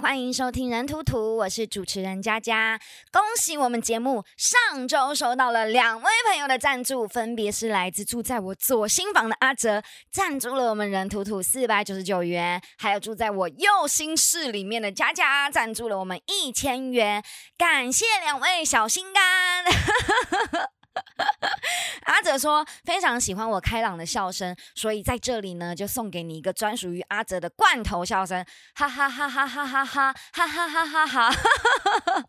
欢迎收听人图图，我是主持人佳佳。恭喜我们节目上周收到了两位朋友的赞助，分别是来自住在我左心房的阿哲，赞助了我们人图图四百九十九元；还有住在我右心室里面的佳佳，赞助了我们一千元。感谢两位小心肝。阿哲说非常喜欢我开朗的笑声，所以在这里呢，就送给你一个专属于阿哲的罐头笑声，哈哈哈哈哈哈哈哈哈哈哈哈，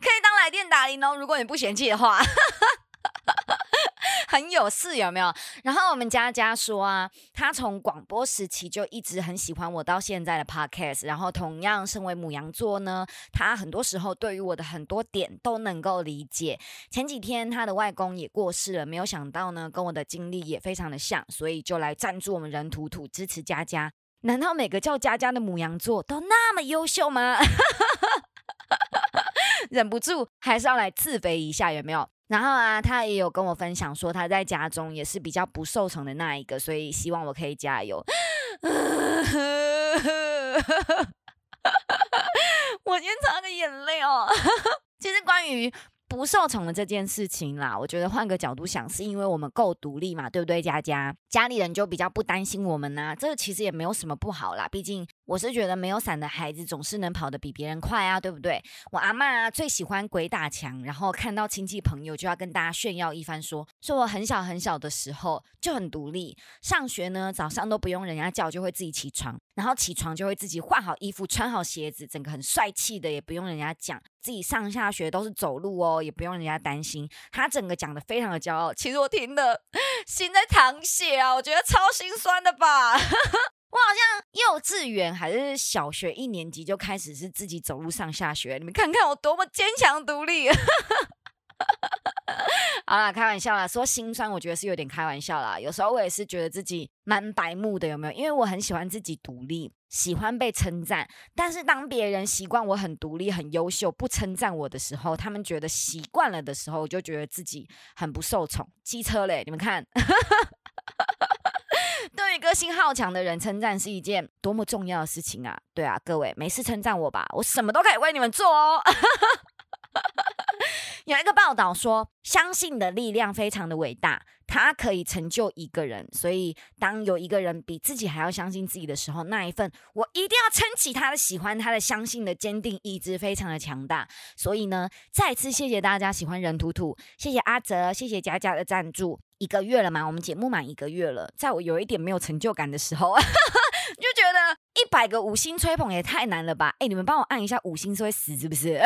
可以当来电打铃哦，如果你不嫌弃的话。很有事有没有？然后我们佳佳说啊，他从广播时期就一直很喜欢我到现在的 podcast。然后同样身为母羊座呢，他很多时候对于我的很多点都能够理解。前几天他的外公也过世了，没有想到呢，跟我的经历也非常的像，所以就来赞助我们人图图支持佳佳。难道每个叫佳佳的母羊座都那么优秀吗？忍不住还是要来自肥一下，有没有？然后啊，他也有跟我分享说，他在家中也是比较不受宠的那一个，所以希望我可以加油。我先擦个眼泪哦。其实关于。不受宠的这件事情啦，我觉得换个角度想，是因为我们够独立嘛，对不对？佳佳家里人就比较不担心我们呐，这个其实也没有什么不好啦。毕竟我是觉得没有伞的孩子总是能跑得比别人快啊，对不对？我阿妈最喜欢鬼打墙，然后看到亲戚朋友就要跟大家炫耀一番，说说我很小很小的时候就很独立，上学呢早上都不用人家叫就会自己起床，然后起床就会自己换好衣服穿好鞋子，整个很帅气的，也不用人家讲。自己上下学都是走路哦，也不用人家担心。他整个讲的非常的骄傲，其实我听的 心在淌血啊，我觉得超心酸的吧。我好像幼稚园还是小学一年级就开始是自己走路上下学，你们看看我多么坚强独立。好啦，开玩笑啦，说心酸，我觉得是有点开玩笑啦。有时候我也是觉得自己蛮白目的，有没有？因为我很喜欢自己独立，喜欢被称赞。但是当别人习惯我很独立、很优秀，不称赞我的时候，他们觉得习惯了的时候，我就觉得自己很不受宠。机车嘞，你们看，对于个性好强的人，称赞是一件多么重要的事情啊！对啊，各位没事称赞我吧，我什么都可以为你们做哦。有一个报道说，相信的力量非常的伟大，它可以成就一个人。所以，当有一个人比自己还要相信自己的时候，那一份我一定要撑起他的喜欢、他的相信的坚定意志，非常的强大。所以呢，再次谢谢大家喜欢人图图，谢谢阿泽，谢谢佳佳的赞助。一个月了嘛，我们节目满一个月了，在我有一点没有成就感的时候，就觉得一百个五星吹捧也太难了吧？哎，你们帮我按一下五星是会死是不是？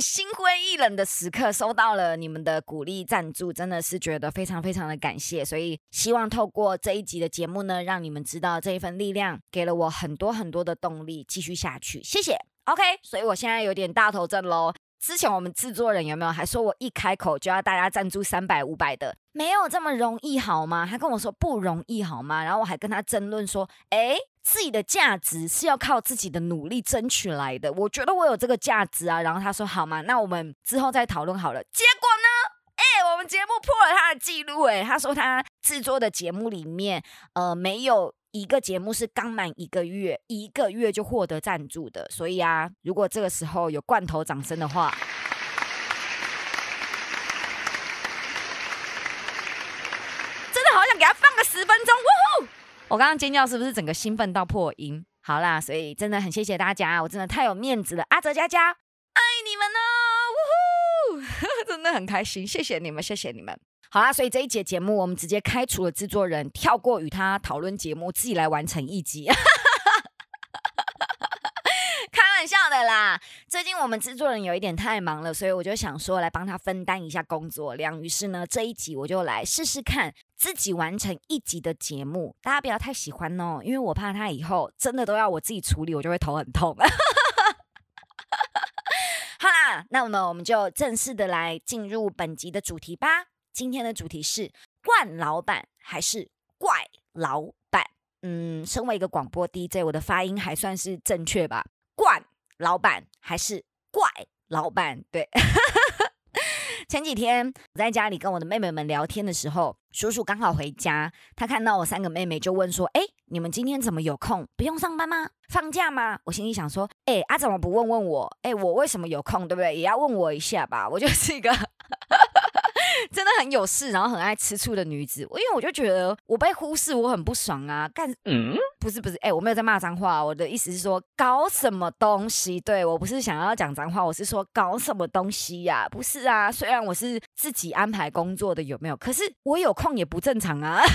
心灰意冷的时刻，收到了你们的鼓励赞助，真的是觉得非常非常的感谢。所以希望透过这一集的节目呢，让你们知道这一份力量给了我很多很多的动力，继续下去。谢谢。OK，所以我现在有点大头症喽。之前我们制作人有没有还说我一开口就要大家赞助三百五百的，没有这么容易好吗？他跟我说不容易好吗？然后我还跟他争论说，哎。自己的价值是要靠自己的努力争取来的。我觉得我有这个价值啊。然后他说：“好嘛，那我们之后再讨论好了。”结果呢？哎，我们节目破了他的记录。哎，他说他制作的节目里面，呃，没有一个节目是刚满一个月，一个月就获得赞助的。所以啊，如果这个时候有罐头掌声的话，真的好想给他放个十分钟。我刚刚尖叫是不是整个兴奋到破音？好啦，所以真的很谢谢大家，我真的太有面子了。阿泽佳佳，爱你们哦！呜呼，真的很开心，谢谢你们，谢谢你们。好啦，所以这一节节目我们直接开除了制作人，跳过与他讨论节目，自己来完成一集。开玩笑的啦，最近我们制作人有一点太忙了，所以我就想说来帮他分担一下工作量。于是呢，这一集我就来试试看。自己完成一集的节目，大家不要太喜欢哦，因为我怕他以后真的都要我自己处理，我就会头很痛。好啦，那么我们就正式的来进入本集的主题吧。今天的主题是惯老板还是怪老板？嗯，身为一个广播 DJ，我的发音还算是正确吧？惯老板还是怪老板？对。前几天我在家里跟我的妹妹们聊天的时候，叔叔刚好回家，他看到我三个妹妹就问说：“哎，你们今天怎么有空？不用上班吗？放假吗？”我心里想说：“哎，啊怎么不问问我？哎，我为什么有空？对不对？也要问我一下吧。我就是一个。”真的很有事，然后很爱吃醋的女子。因为我就觉得我被忽视，我很不爽啊！干，嗯，不是不是，哎，我没有在骂脏话，我的意思是说搞什么东西？对我不是想要讲脏话，我是说搞什么东西呀？不是啊，虽然我是自己安排工作的，有没有？可是我有空也不正常啊！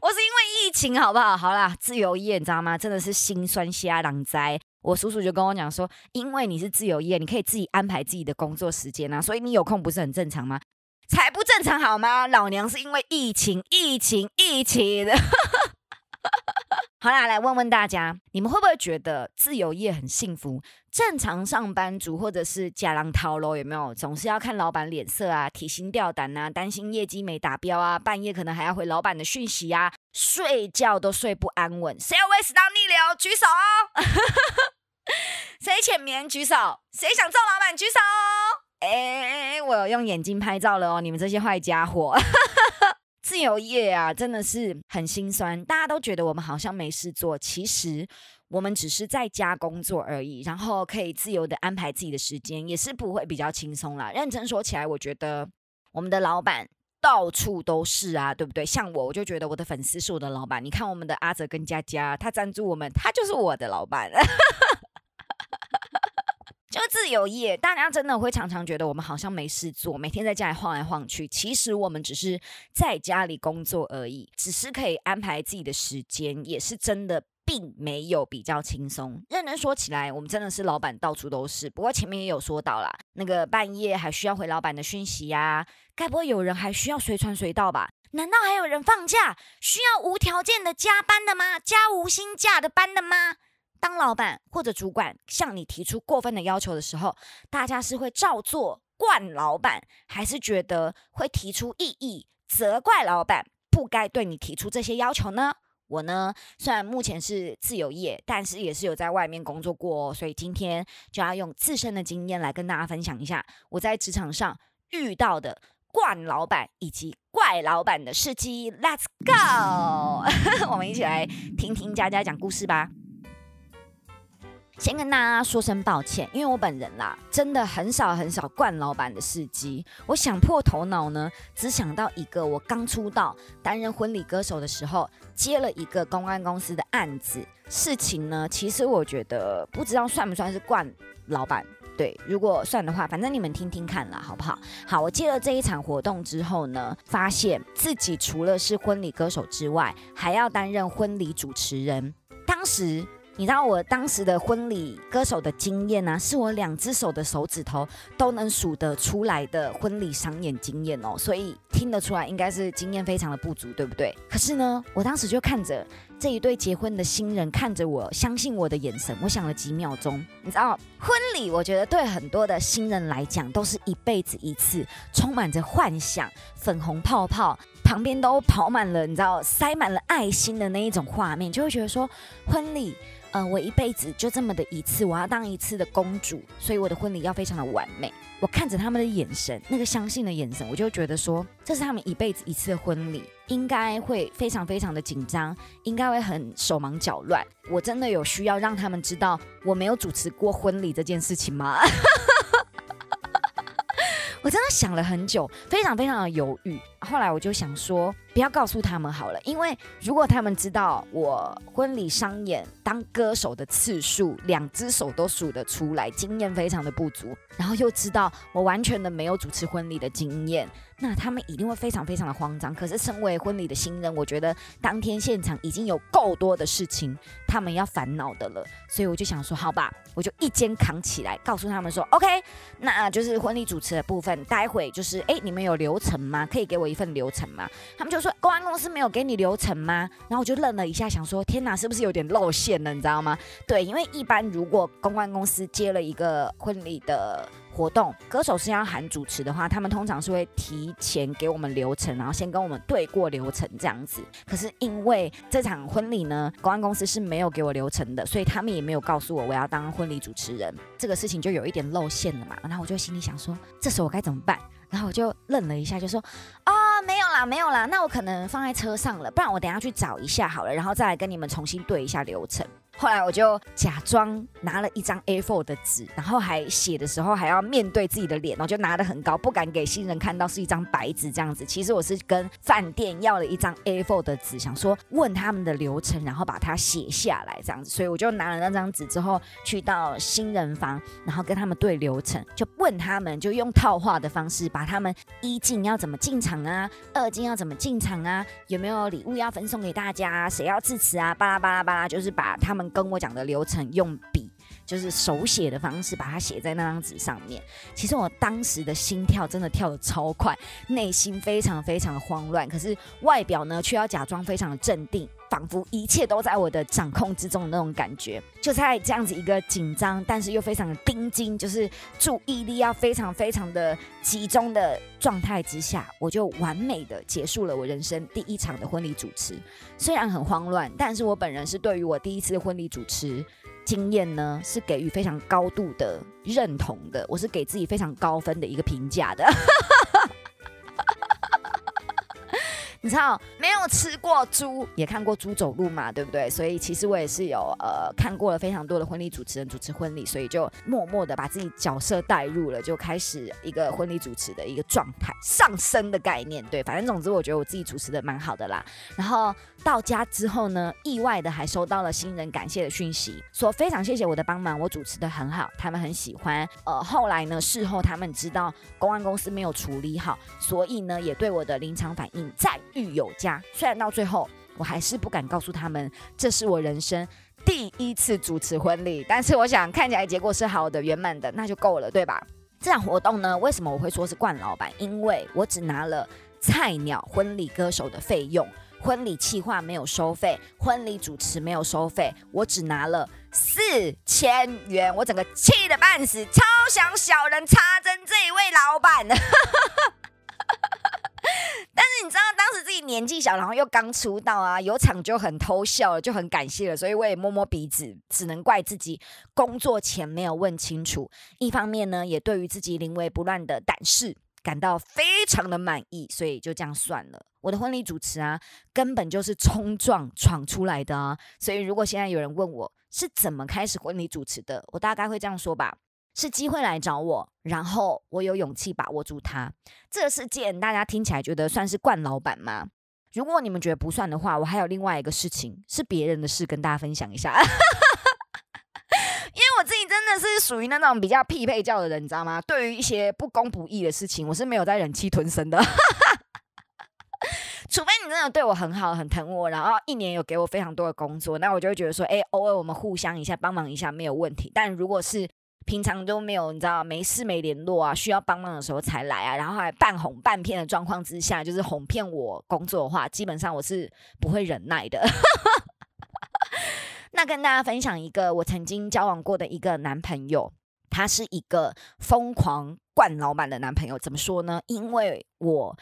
我是因为疫情，好不好？好啦，自由业，你知道吗？真的是心酸瞎狼灾。我叔叔就跟我讲说，因为你是自由业，你可以自己安排自己的工作时间啊，所以你有空不是很正常吗？才不正常好吗？老娘是因为疫情、疫情、疫情的。好啦，来问问大家，你们会不会觉得自由业很幸福？正常上班族或者是假狼套路有没有？总是要看老板脸色啊，提心吊胆啊，担心业绩没达标啊，半夜可能还要回老板的讯息啊，睡觉都睡不安稳。谁要为死当逆流？举手哦！谁浅眠？举手。谁想揍老板？举手。哎，我有用眼睛拍照了哦！你们这些坏家伙，自由业啊，真的是很心酸。大家都觉得我们好像没事做，其实我们只是在家工作而已，然后可以自由的安排自己的时间，也是不会比较轻松啦。认真说起来，我觉得我们的老板到处都是啊，对不对？像我，我就觉得我的粉丝是我的老板。你看我们的阿泽跟佳佳，他赞助我们，他就是我的老板。就自由业，大家真的会常常觉得我们好像没事做，每天在家里晃来晃去。其实我们只是在家里工作而已，只是可以安排自己的时间，也是真的并没有比较轻松。认真说起来，我们真的是老板到处都是。不过前面也有说到啦，那个半夜还需要回老板的讯息呀，该不会有人还需要随传随到吧？难道还有人放假需要无条件的加班的吗？加无薪假的班的吗？当老板或者主管向你提出过分的要求的时候，大家是会照做惯老板，还是觉得会提出异议，责怪老板不该对你提出这些要求呢？我呢，虽然目前是自由业，但是也是有在外面工作过，哦所以今天就要用自身的经验来跟大家分享一下我在职场上遇到的惯老板以及怪老板的事迹。Let's go，我们一起来听听佳佳讲故事吧。先跟大家说声抱歉，因为我本人啦，真的很少很少惯老板的事迹。我想破头脑呢，只想到一个，我刚出道担任婚礼歌手的时候，接了一个公关公司的案子。事情呢，其实我觉得不知道算不算是惯老板。对，如果算的话，反正你们听听看啦，好不好？好，我接了这一场活动之后呢，发现自己除了是婚礼歌手之外，还要担任婚礼主持人。当时。你知道我当时的婚礼歌手的经验呢，是我两只手的手指头都能数得出来的婚礼商演经验哦，所以听得出来应该是经验非常的不足，对不对？可是呢，我当时就看着这一对结婚的新人看着我，相信我的眼神，我想了几秒钟。你知道，婚礼我觉得对很多的新人来讲都是一辈子一次，充满着幻想，粉红泡泡旁边都跑满了，你知道塞满了爱心的那一种画面，就会觉得说婚礼。嗯，我一辈子就这么的一次，我要当一次的公主，所以我的婚礼要非常的完美。我看着他们的眼神，那个相信的眼神，我就觉得说，这是他们一辈子一次的婚礼，应该会非常非常的紧张，应该会很手忙脚乱。我真的有需要让他们知道我没有主持过婚礼这件事情吗？我真的想了很久，非常非常的犹豫。后来我就想说，不要告诉他们好了，因为如果他们知道我婚礼商演当歌手的次数，两只手都数得出来，经验非常的不足，然后又知道我完全的没有主持婚礼的经验，那他们一定会非常非常的慌张。可是身为婚礼的新人，我觉得当天现场已经有够多的事情他们要烦恼的了，所以我就想说，好吧，我就一肩扛起来，告诉他们说，OK，那就是婚礼主持的部分，待会就是，哎，你们有流程吗？可以给我一。份流程吗。他们就说公关公司没有给你流程吗？然后我就愣了一下，想说天哪，是不是有点露馅了？你知道吗？对，因为一般如果公关公司接了一个婚礼的。活动歌手是要喊主持的话，他们通常是会提前给我们流程，然后先跟我们对过流程这样子。可是因为这场婚礼呢，公安公司是没有给我流程的，所以他们也没有告诉我我要当婚礼主持人，这个事情就有一点露馅了嘛。然后我就心里想说，这时候我该怎么办？然后我就愣了一下，就说啊，没有啦，没有啦，那我可能放在车上了，不然我等下去找一下好了，然后再来跟你们重新对一下流程。后来我就假装拿了一张 A4 的纸，然后还写的时候还要面对自己的脸，然后就拿得很高，不敢给新人看到是一张白纸这样子。其实我是跟饭店要了一张 A4 的纸，想说问他们的流程，然后把它写下来这样子。所以我就拿了那张纸之后，去到新人房，然后跟他们对流程，就问他们，就用套话的方式把他们一进要怎么进场啊，二进要怎么进场啊，有没有礼物要分送给大家，谁要致辞啊，巴拉巴拉巴拉，就是把他们。跟我讲的流程，用笔就是手写的方式把它写在那张纸上面。其实我当时的心跳真的跳得超快，内心非常非常的慌乱，可是外表呢却要假装非常的镇定。仿佛一切都在我的掌控之中的那种感觉，就在这样子一个紧张，但是又非常的盯紧，就是注意力要非常非常的集中的状态之下，我就完美的结束了我人生第一场的婚礼主持。虽然很慌乱，但是我本人是对于我第一次婚礼主持经验呢，是给予非常高度的认同的，我是给自己非常高分的一个评价的。你知道没有吃过猪，也看过猪走路嘛，对不对？所以其实我也是有呃看过了非常多的婚礼主持人主持婚礼，所以就默默的把自己角色带入了，就开始一个婚礼主持的一个状态上升的概念。对，反正总之我觉得我自己主持的蛮好的啦。然后到家之后呢，意外的还收到了新人感谢的讯息，说非常谢谢我的帮忙，我主持的很好，他们很喜欢。呃，后来呢，事后他们知道公安公司没有处理好，所以呢也对我的临场反应在。欲有加，虽然到最后我还是不敢告诉他们这是我人生第一次主持婚礼，但是我想看起来结果是好的、圆满的，那就够了，对吧？这场活动呢，为什么我会说是冠老板？因为我只拿了菜鸟婚礼歌手的费用，婚礼企划没有收费，婚礼主持没有收费，我只拿了四千元，我整个气得半死，超想小人插针这一位老板。但是你知道，当时自己年纪小，然后又刚出道啊，有场就很偷笑了，就很感谢了，所以我也摸摸鼻子，只能怪自己工作前没有问清楚。一方面呢，也对于自己临危不乱的胆识感到非常的满意，所以就这样算了。我的婚礼主持啊，根本就是冲撞闯出来的啊，所以如果现在有人问我是怎么开始婚礼主持的，我大概会这样说吧。是机会来找我，然后我有勇气把握住它。这个事件大家听起来觉得算是惯老板吗？如果你们觉得不算的话，我还有另外一个事情是别人的事跟大家分享一下。因为我自己真的是属于那种比较匹配教的人，你知道吗？对于一些不公不义的事情，我是没有在忍气吞声的。除非你真的对我很好、很疼我，然后一年有给我非常多的工作，那我就会觉得说，哎，偶尔我们互相一下帮忙一下没有问题。但如果是平常都没有，你知道没事没联络啊，需要帮忙的时候才来啊，然后还半哄半骗的状况之下，就是哄骗我工作的话，基本上我是不会忍耐的。那跟大家分享一个我曾经交往过的一个男朋友，他是一个疯狂惯老板的男朋友。怎么说呢？因为我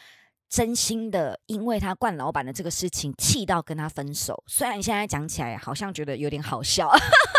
真心的因为他惯老板的这个事情气到跟他分手。虽然现在讲起来好像觉得有点好笑。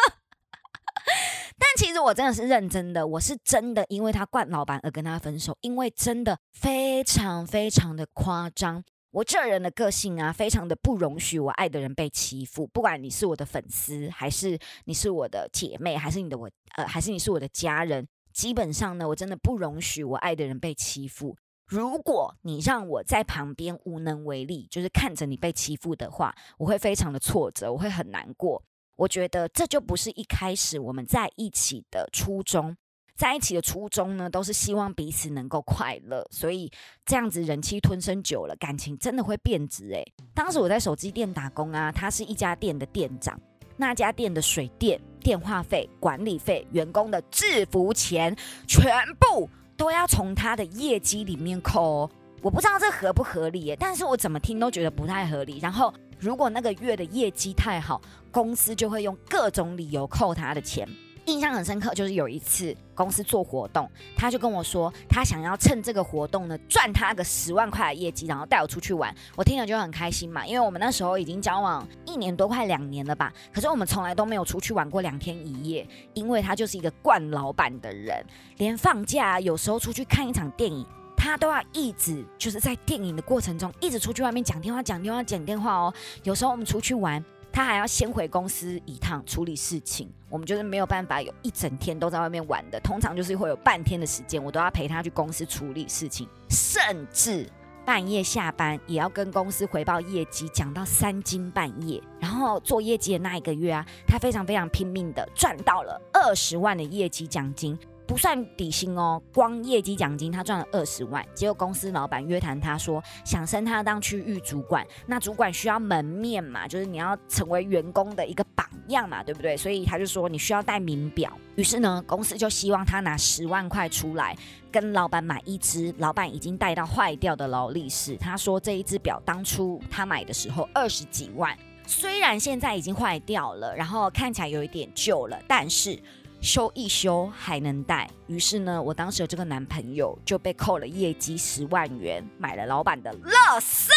其实我真的是认真的，我是真的因为他惯老板而跟他分手，因为真的非常非常的夸张。我这人的个性啊，非常的不容许我爱的人被欺负，不管你是我的粉丝，还是你是我的姐妹，还是你的我呃，还是你是我的家人，基本上呢，我真的不容许我爱的人被欺负。如果你让我在旁边无能为力，就是看着你被欺负的话，我会非常的挫折，我会很难过。我觉得这就不是一开始我们在一起的初衷，在一起的初衷呢，都是希望彼此能够快乐，所以这样子忍气吞声久了，感情真的会变质诶。当时我在手机店打工啊，他是一家店的店长，那家店的水电、电话费、管理费、员工的制服钱，全部都要从他的业绩里面扣。我不知道这合不合理耶，但是我怎么听都觉得不太合理。然后如果那个月的业绩太好，公司就会用各种理由扣他的钱。印象很深刻，就是有一次公司做活动，他就跟我说，他想要趁这个活动呢赚他个十万块的业绩，然后带我出去玩。我听了就很开心嘛，因为我们那时候已经交往一年多，快两年了吧。可是我们从来都没有出去玩过两天一夜，因为他就是一个惯老板的人，连放假有时候出去看一场电影，他都要一直就是在电影的过程中一直出去外面讲电话、讲电话、讲电话哦。有时候我们出去玩。他还要先回公司一趟处理事情，我们就是没有办法有一整天都在外面玩的，通常就是会有半天的时间，我都要陪他去公司处理事情，甚至半夜下班也要跟公司回报业绩，讲到三更半夜。然后做业绩的那一个月啊，他非常非常拼命的赚到了二十万的业绩奖金。不算底薪哦，光业绩奖金他赚了二十万。结果公司老板约谈他说，想升他当区域主管，那主管需要门面嘛，就是你要成为员工的一个榜样嘛，对不对？所以他就说你需要带名表。于是呢，公司就希望他拿十万块出来，跟老板买一只老板已经带到坏掉的劳力士。他说这一只表当初他买的时候二十几万，虽然现在已经坏掉了，然后看起来有一点旧了，但是。修一修还能戴，于是呢，我当时的这个男朋友就被扣了业绩十万元，买了老板的乐色。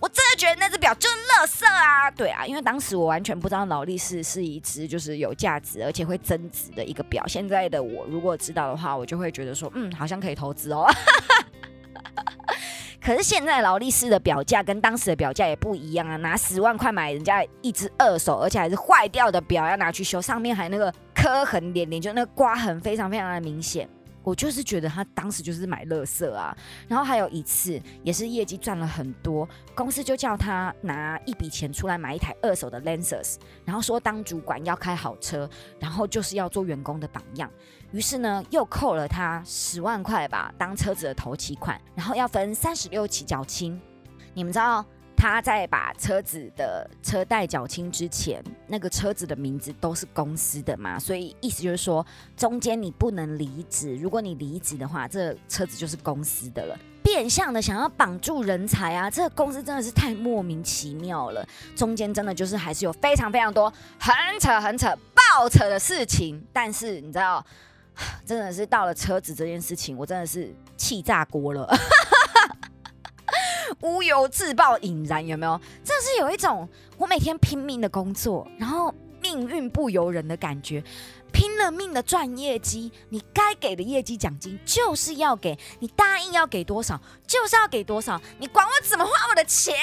我真的觉得那只表就是乐色啊！对啊，因为当时我完全不知道劳力士是一只就是有价值而且会增值的一个表。现在的我如果知道的话，我就会觉得说，嗯，好像可以投资哦。可是现在劳力士的表价跟当时的表价也不一样啊！拿十万块买人家一只二手，而且还是坏掉的表，要拿去修，上面还那个磕痕连连，就那个刮痕非常非常的明显。我就是觉得他当时就是买乐色啊，然后还有一次也是业绩赚了很多，公司就叫他拿一笔钱出来买一台二手的 Lancers，然后说当主管要开好车，然后就是要做员工的榜样，于是呢又扣了他十万块吧当车子的头期款，然后要分三十六期缴清，你们知道？他在把车子的车贷缴清之前，那个车子的名字都是公司的嘛，所以意思就是说，中间你不能离职，如果你离职的话，这车子就是公司的了。变相的想要绑住人才啊，这个公司真的是太莫名其妙了。中间真的就是还是有非常非常多很扯很扯爆扯的事情，但是你知道，真的是到了车子这件事情，我真的是气炸锅了。乌有自爆引燃，有没有？真的是有一种我每天拼命的工作，然后命运不由人的感觉。拼了命的赚业绩，你该给的业绩奖金就是要给你，答应要给多少就是要给多少，你管我怎么花我的钱？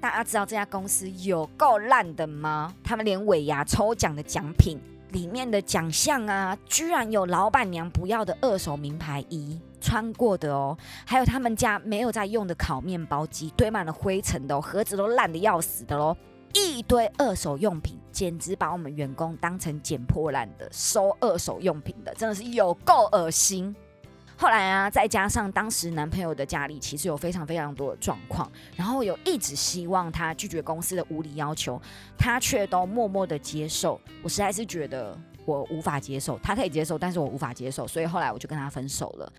大家知道这家公司有够烂的吗？他们连尾牙抽奖的奖品里面的奖项啊，居然有老板娘不要的二手名牌衣。穿过的哦，还有他们家没有在用的烤面包机，堆满了灰尘的哦盒子都烂的要死的喽，一堆二手用品，简直把我们员工当成捡破烂的收二手用品的，真的是有够恶心。后来啊，再加上当时男朋友的家里其实有非常非常多的状况，然后有一直希望他拒绝公司的无理要求，他却都默默的接受。我实在是觉得我无法接受，他可以接受，但是我无法接受，所以后来我就跟他分手了。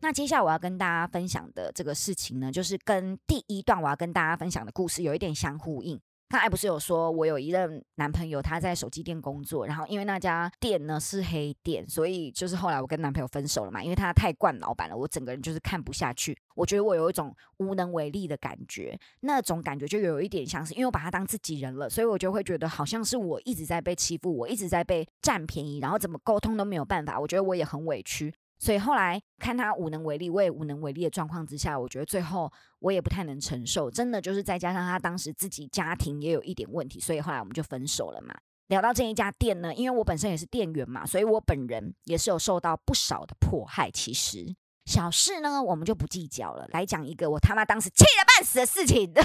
那接下来我要跟大家分享的这个事情呢，就是跟第一段我要跟大家分享的故事有一点相呼应。刚才不是有说我有一任男朋友他在手机店工作，然后因为那家店呢是黑店，所以就是后来我跟男朋友分手了嘛，因为他太惯老板了，我整个人就是看不下去。我觉得我有一种无能为力的感觉，那种感觉就有一点像是因为我把他当自己人了，所以我就会觉得好像是我一直在被欺负，我一直在被占便宜，然后怎么沟通都没有办法，我觉得我也很委屈。所以后来看他无能为力，我也无能为力的状况之下，我觉得最后我也不太能承受，真的就是再加上他当时自己家庭也有一点问题，所以后来我们就分手了嘛。聊到这一家店呢，因为我本身也是店员嘛，所以我本人也是有受到不少的迫害。其实小事呢，我们就不计较了。来讲一个我他妈当时气得半死的事情。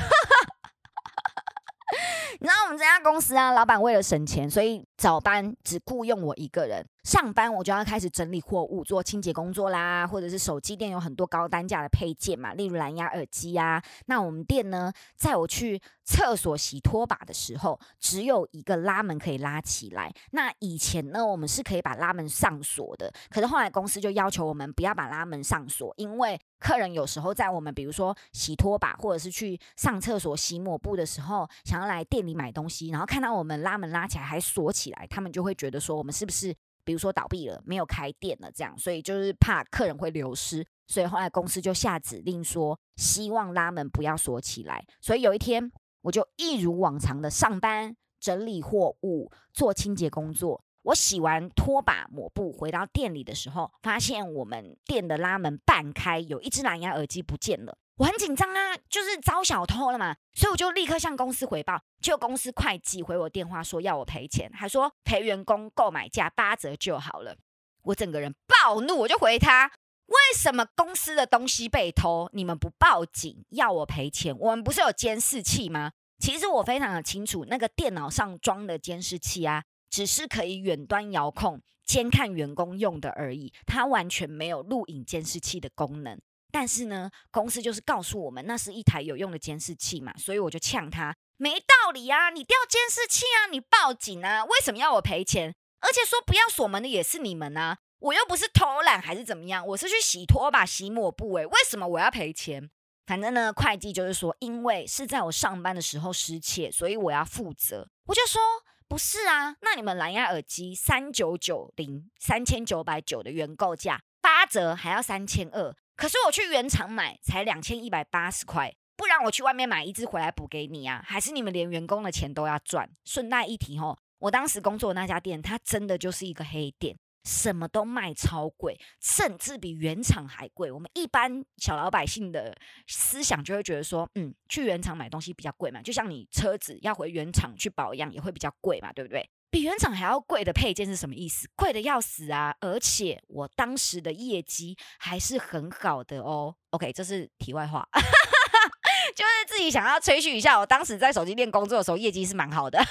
你知道我们这家公司啊，老板为了省钱，所以早班只雇佣我一个人，上班我就要开始整理货物，做清洁工作啦，或者是手机店有很多高单价的配件嘛，例如蓝牙耳机啊。那我们店呢，在我去厕所洗拖把的时候，只有一个拉门可以拉起来。那以前呢，我们是可以把拉门上锁的，可是后来公司就要求我们不要把拉门上锁，因为客人有时候在我们比如说洗拖把或者是去上厕所洗抹布的时候，想要来店里买东西，然后看到我们拉门拉起来还锁起来，他们就会觉得说我们是不是？比如说倒闭了，没有开店了，这样，所以就是怕客人会流失，所以后来公司就下指令说，希望拉门不要锁起来。所以有一天，我就一如往常的上班，整理货物，做清洁工作。我洗完拖把、抹布，回到店里的时候，发现我们店的拉门半开，有一只蓝牙耳机不见了。我很紧张啊，就是遭小偷了嘛，所以我就立刻向公司回报。就公司会计回我电话说要我赔钱，还说赔员工购买价八折就好了。我整个人暴怒，我就回他：为什么公司的东西被偷，你们不报警要我赔钱？我们不是有监视器吗？其实我非常的清楚，那个电脑上装的监视器啊，只是可以远端遥控监看员工用的而已，它完全没有录影监视器的功能。但是呢，公司就是告诉我们那是一台有用的监视器嘛，所以我就呛他，没道理啊！你调监视器啊，你报警啊，为什么要我赔钱？而且说不要锁门的也是你们啊，我又不是偷懒还是怎么样，我是去洗拖把、洗抹布，诶，为什么我要赔钱？反正呢，会计就是说，因为是在我上班的时候失窃，所以我要负责。我就说不是啊，那你们蓝牙耳机三九九零三千九百九的原购价八折还要三千二。可是我去原厂买才两千一百八十块，不然我去外面买一只回来补给你啊？还是你们连员工的钱都要赚？顺带一提吼，我当时工作那家店，它真的就是一个黑店，什么都卖超贵，甚至比原厂还贵。我们一般小老百姓的思想就会觉得说，嗯，去原厂买东西比较贵嘛，就像你车子要回原厂去保养也会比较贵嘛，对不对？比原厂还要贵的配件是什么意思？贵的要死啊！而且我当时的业绩还是很好的哦。OK，这是题外话，就是自己想要吹嘘一下，我当时在手机店工作的时候业绩是蛮好的。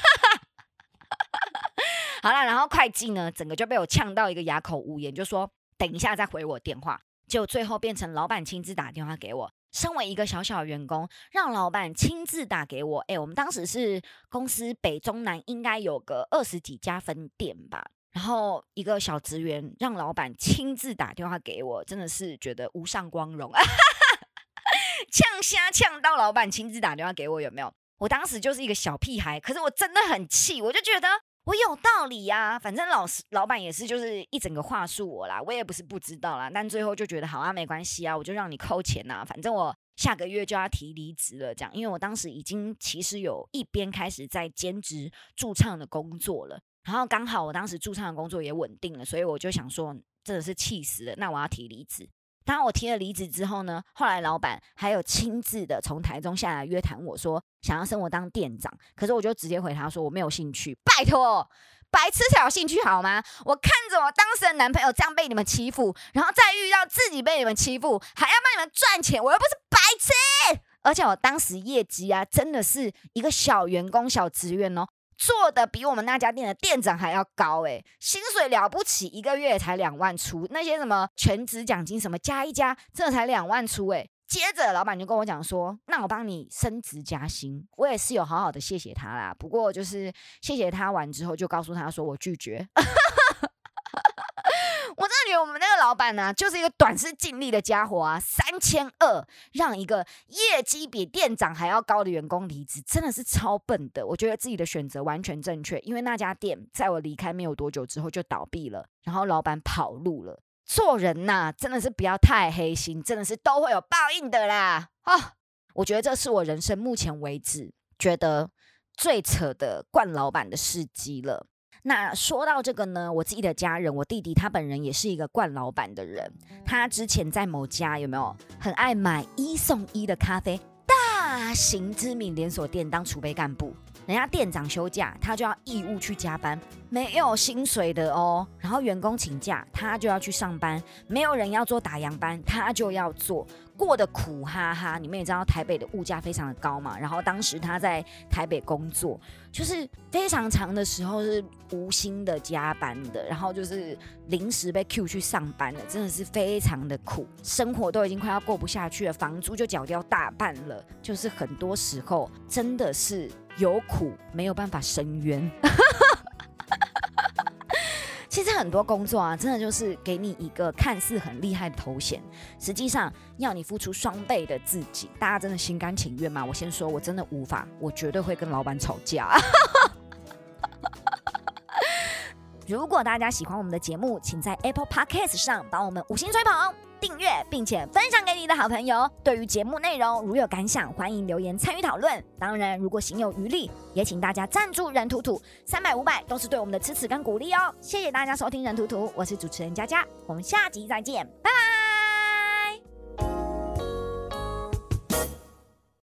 好了，然后会计呢，整个就被我呛到一个哑口无言，就说等一下再回我电话，就最后变成老板亲自打电话给我。身为一个小小员工，让老板亲自打给我。哎，我们当时是公司北中南应该有个二十几家分店吧。然后一个小职员让老板亲自打电话给我，真的是觉得无上光荣。呛虾呛到老板亲自打电话给我，有没有？我当时就是一个小屁孩，可是我真的很气，我就觉得。我有道理呀，反正老师老板也是，就是一整个话术我啦，我也不是不知道啦，但最后就觉得好啊，没关系啊，我就让你扣钱呐，反正我下个月就要提离职了，这样，因为我当时已经其实有一边开始在兼职驻唱的工作了，然后刚好我当时驻唱的工作也稳定了，所以我就想说，真的是气死了，那我要提离职。当我提了离职之后呢，后来老板还有亲自的从台中下来约谈我说想要升我当店长，可是我就直接回他说我没有兴趣，拜托，白痴才有兴趣好吗？我看着我当时的男朋友这样被你们欺负，然后再遇到自己被你们欺负，还要帮你们赚钱，我又不是白痴，而且我当时业绩啊真的是一个小员工、小职员哦。做的比我们那家店的店长还要高诶，薪水了不起，一个月才两万出，那些什么全职奖金什么加一加，这才两万出诶。接着老板就跟我讲说，那我帮你升职加薪，我也是有好好的谢谢他啦。不过就是谢谢他完之后，就告诉他说我拒绝。我们那个老板呢，就是一个短视尽力的家伙啊！三千二让一个业绩比店长还要高的员工离职，真的是超笨的。我觉得自己的选择完全正确，因为那家店在我离开没有多久之后就倒闭了，然后老板跑路了。做人呐，真的是不要太黑心，真的是都会有报应的啦！啊，我觉得这是我人生目前为止觉得最扯的惯老板的事迹了。那说到这个呢，我自己的家人，我弟弟他本人也是一个惯老板的人。他之前在某家有没有很爱买一送一的咖啡大型知名连锁店当储备干部？人家店长休假，他就要义务去加班，没有薪水的哦。然后员工请假，他就要去上班，没有人要做打烊班，他就要做。过得苦哈哈，你们也知道台北的物价非常的高嘛。然后当时他在台北工作，就是非常长的时候是无薪的加班的，然后就是临时被 Q 去上班的，真的是非常的苦，生活都已经快要过不下去了，房租就缴掉大半了，就是很多时候真的是有苦没有办法伸冤。其实很多工作啊，真的就是给你一个看似很厉害的头衔，实际上要你付出双倍的自己。大家真的心甘情愿吗？我先说，我真的无法，我绝对会跟老板吵架。如果大家喜欢我们的节目，请在 Apple Podcast 上帮我们五星吹捧。订阅并且分享给你的好朋友。对于节目内容如有感想，欢迎留言参与讨论。当然，如果行有余力，也请大家赞助任图图，三百五百都是对我们的支持跟鼓励哦。谢谢大家收听任图图，我是主持人佳佳，我们下集再见，拜拜。